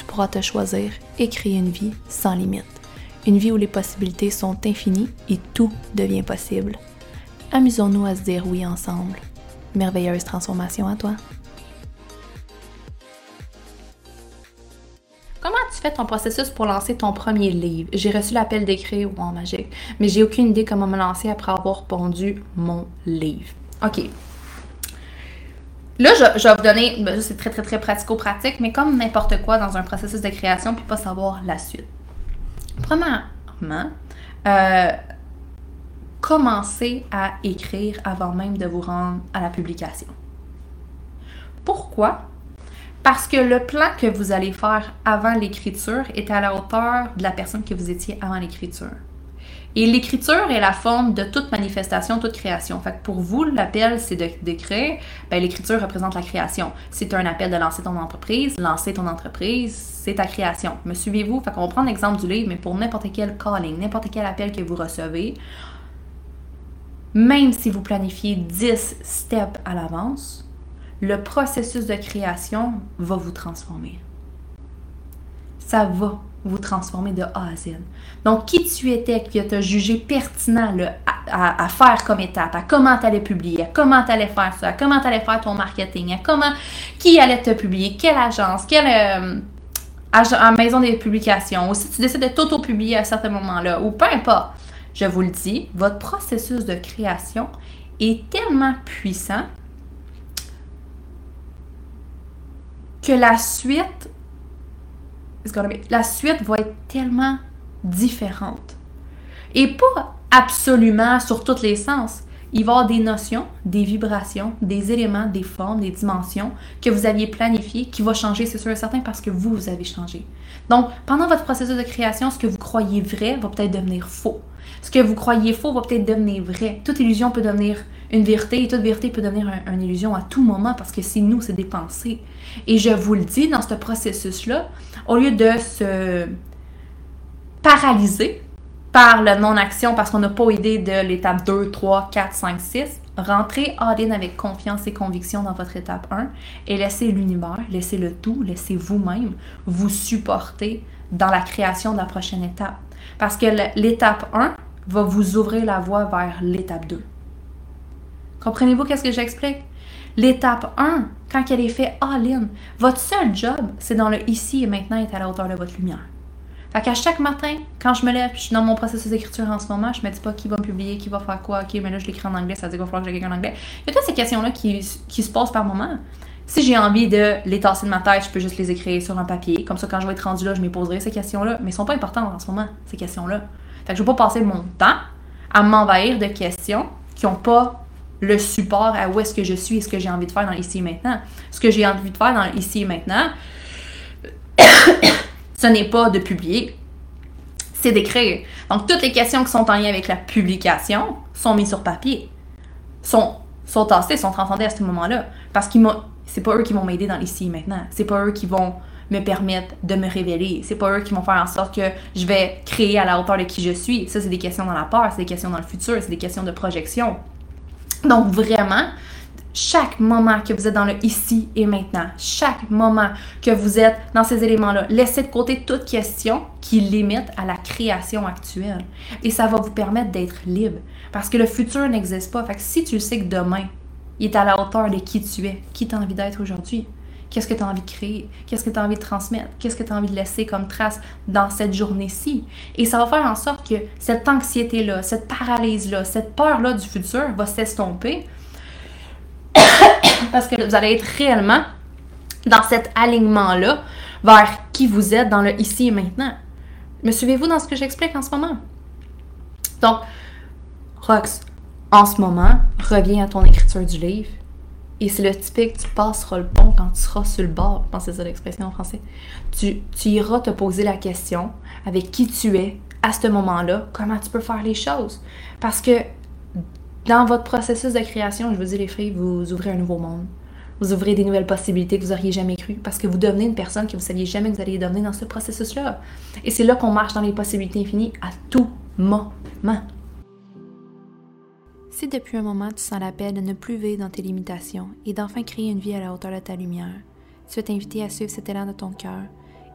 tu pourras te choisir et créer une vie sans limite. Une vie où les possibilités sont infinies et tout devient possible. Amusons-nous à se dire oui ensemble. Merveilleuse transformation à toi. Comment tu fais ton processus pour lancer ton premier livre? J'ai reçu l'appel d'écrire en magique, mais j'ai aucune idée comment me lancer après avoir pondu mon livre. OK. Là, je, vais vous donner, ben, c'est très, très, très pratico-pratique, mais comme n'importe quoi dans un processus de création, puis pas savoir la suite. Premièrement, euh, commencez à écrire avant même de vous rendre à la publication. Pourquoi? Parce que le plan que vous allez faire avant l'écriture est à la hauteur de la personne que vous étiez avant l'écriture. Et l'écriture est la forme de toute manifestation, toute création. Fait que pour vous, l'appel, c'est d'écrire. Ben, l'écriture représente la création. C'est un appel de lancer ton entreprise. Lancer ton entreprise, c'est ta création. Me suivez-vous? Fait qu'on va prendre l'exemple du livre, mais pour n'importe quel calling, n'importe quel appel que vous recevez, même si vous planifiez 10 steps à l'avance, le processus de création va vous transformer. Ça va vous transformer de A à Z. Donc, qui tu étais qui t'a jugé pertinent à, faire comme étape, à comment tu allais publier, à comment tu allais faire ça, à comment tu allais faire ton marketing, à comment, qui allait te publier, quelle agence, quelle euh, maison de publication, ou si tu décides de t'auto-publier à certains moments-là, ou peu importe, je vous le dis, votre processus de création est tellement puissant que la suite la suite va être tellement différente. Et pas absolument sur tous les sens. Il va y avoir des notions, des vibrations, des éléments, des formes, des dimensions que vous aviez planifiées qui vont changer, c'est sûr et certain, parce que vous, vous avez changé. Donc, pendant votre processus de création, ce que vous croyez vrai va peut-être devenir faux. Ce que vous croyez faux va peut-être devenir vrai. Toute illusion peut devenir une vérité et toute vérité peut devenir une illusion à tout moment parce que c'est nous, c'est des pensées. Et je vous le dis, dans ce processus-là, au lieu de se paralyser par la non-action parce qu'on n'a pas idée de l'étape 2, 3, 4, 5, 6, rentrez all-in avec confiance et conviction dans votre étape 1 et laissez l'univers, laissez le tout, laissez vous-même vous supporter dans la création de la prochaine étape. Parce que l'étape 1 va vous ouvrir la voie vers l'étape 2. Comprenez-vous qu'est-ce que j'explique? L'étape 1, quand elle est faite all-in, votre seul job, c'est dans le ici et maintenant être à la hauteur de votre lumière. Fait qu'à chaque matin, quand je me lève, je suis dans mon processus d'écriture en ce moment, je me dis pas qui va me publier, qui va faire quoi, ok, mais là je l'écris en anglais, ça veut dire qu'il va falloir que j'écrive en anglais. Il y a toutes ces questions-là qui, se passent par moment. Si j'ai envie de les tasser de ma tête, je peux juste les écrire sur un papier. Comme ça, quand je vais être rendu là, je me poserai ces questions-là. Mais elles sont pas importantes en ce moment, ces questions-là. Fait que je vais pas passer mon temps à m'envahir de questions qui n'ont pas le support à où est-ce que je suis et ce que j'ai envie de faire dans ici et maintenant. Ce que j'ai envie de faire dans ici et maintenant, ce n'est pas de publier, c'est d'écrire. Donc, toutes les questions qui sont en lien avec la publication sont mises sur papier, sont, sont tassées, sont transcendées à ce moment-là. Parce que c'est pas eux qui vont m'aider dans ici et maintenant. C'est pas eux qui vont me permettre de me révéler. C'est pas eux qui vont faire en sorte que je vais créer à la hauteur de qui je suis. Ça, c'est des questions dans la peur, c'est des questions dans le futur, c'est des questions de projection. Donc vraiment, chaque moment que vous êtes dans le ici et maintenant, chaque moment que vous êtes dans ces éléments-là, laissez de côté toute question qui limite à la création actuelle. Et ça va vous permettre d'être libre. Parce que le futur n'existe pas. Fait que si tu sais que demain, il est à la hauteur de qui tu es, qui tu as envie d'être aujourd'hui, qu'est-ce que tu as envie de créer, qu'est-ce que tu as envie de transmettre, qu'est-ce que tu as envie de laisser comme trace dans cette journée-ci? Et ça va faire en sorte que cette anxiété-là, cette paralyse-là, cette peur-là du futur va s'estomper parce que vous allez être réellement dans cet alignement-là vers qui vous êtes dans le ici et maintenant. Me suivez-vous dans ce que j'explique en ce moment? Donc, Rox, en ce moment, reviens à ton écriture du livre Et c'est le typique, tu passeras le pont quand tu seras sur le bord. Je pense que c'est ça l'expression en français. Tu, iras te poser la question avec qui tu es à ce moment-là, comment tu peux faire les choses. Parce que dans votre processus de création, je vous dis les filles, vous ouvrez un nouveau monde. Vous ouvrez des nouvelles possibilités que vous n'auriez jamais cru parce que vous devenez une personne que vous ne saviez jamais que vous alliez devenir dans ce processus-là. Et c'est là qu'on marche dans les possibilités infinies à tout moment. Si depuis un moment tu sens l'appel de ne plus vivre dans tes limitations et d'enfin créer une vie à la hauteur de ta lumière, tu veux t'inviter à suivre cet élan de ton cœur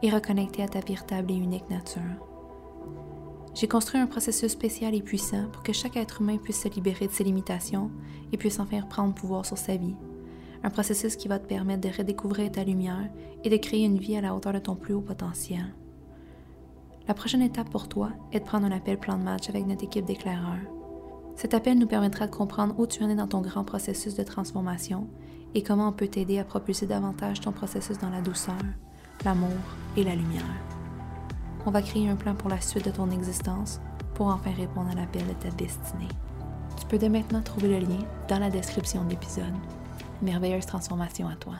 et reconnecter à ta véritable et unique nature. J'ai construit un processus spécial et puissant pour que chaque être humain puisse se libérer de ses limitations et puisse enfin prendre pouvoir sur sa vie. Un processus qui va te permettre de redécouvrir ta lumière et de créer une vie à la hauteur de ton plus haut potentiel. La prochaine étape pour toi est de prendre un appel plan de match avec notre équipe d'éclaireurs. Cet appel nous permettra de comprendre où tu en es dans ton grand processus de transformation et comment on peut t'aider à propulser davantage ton processus dans la douceur, l'amour et la lumière. On va créer un plan pour la suite de ton existence pour enfin répondre à l'appel de ta destinée. Tu peux dès maintenant trouver le lien dans la description de l'épisode. Merveilleuse transformation à toi.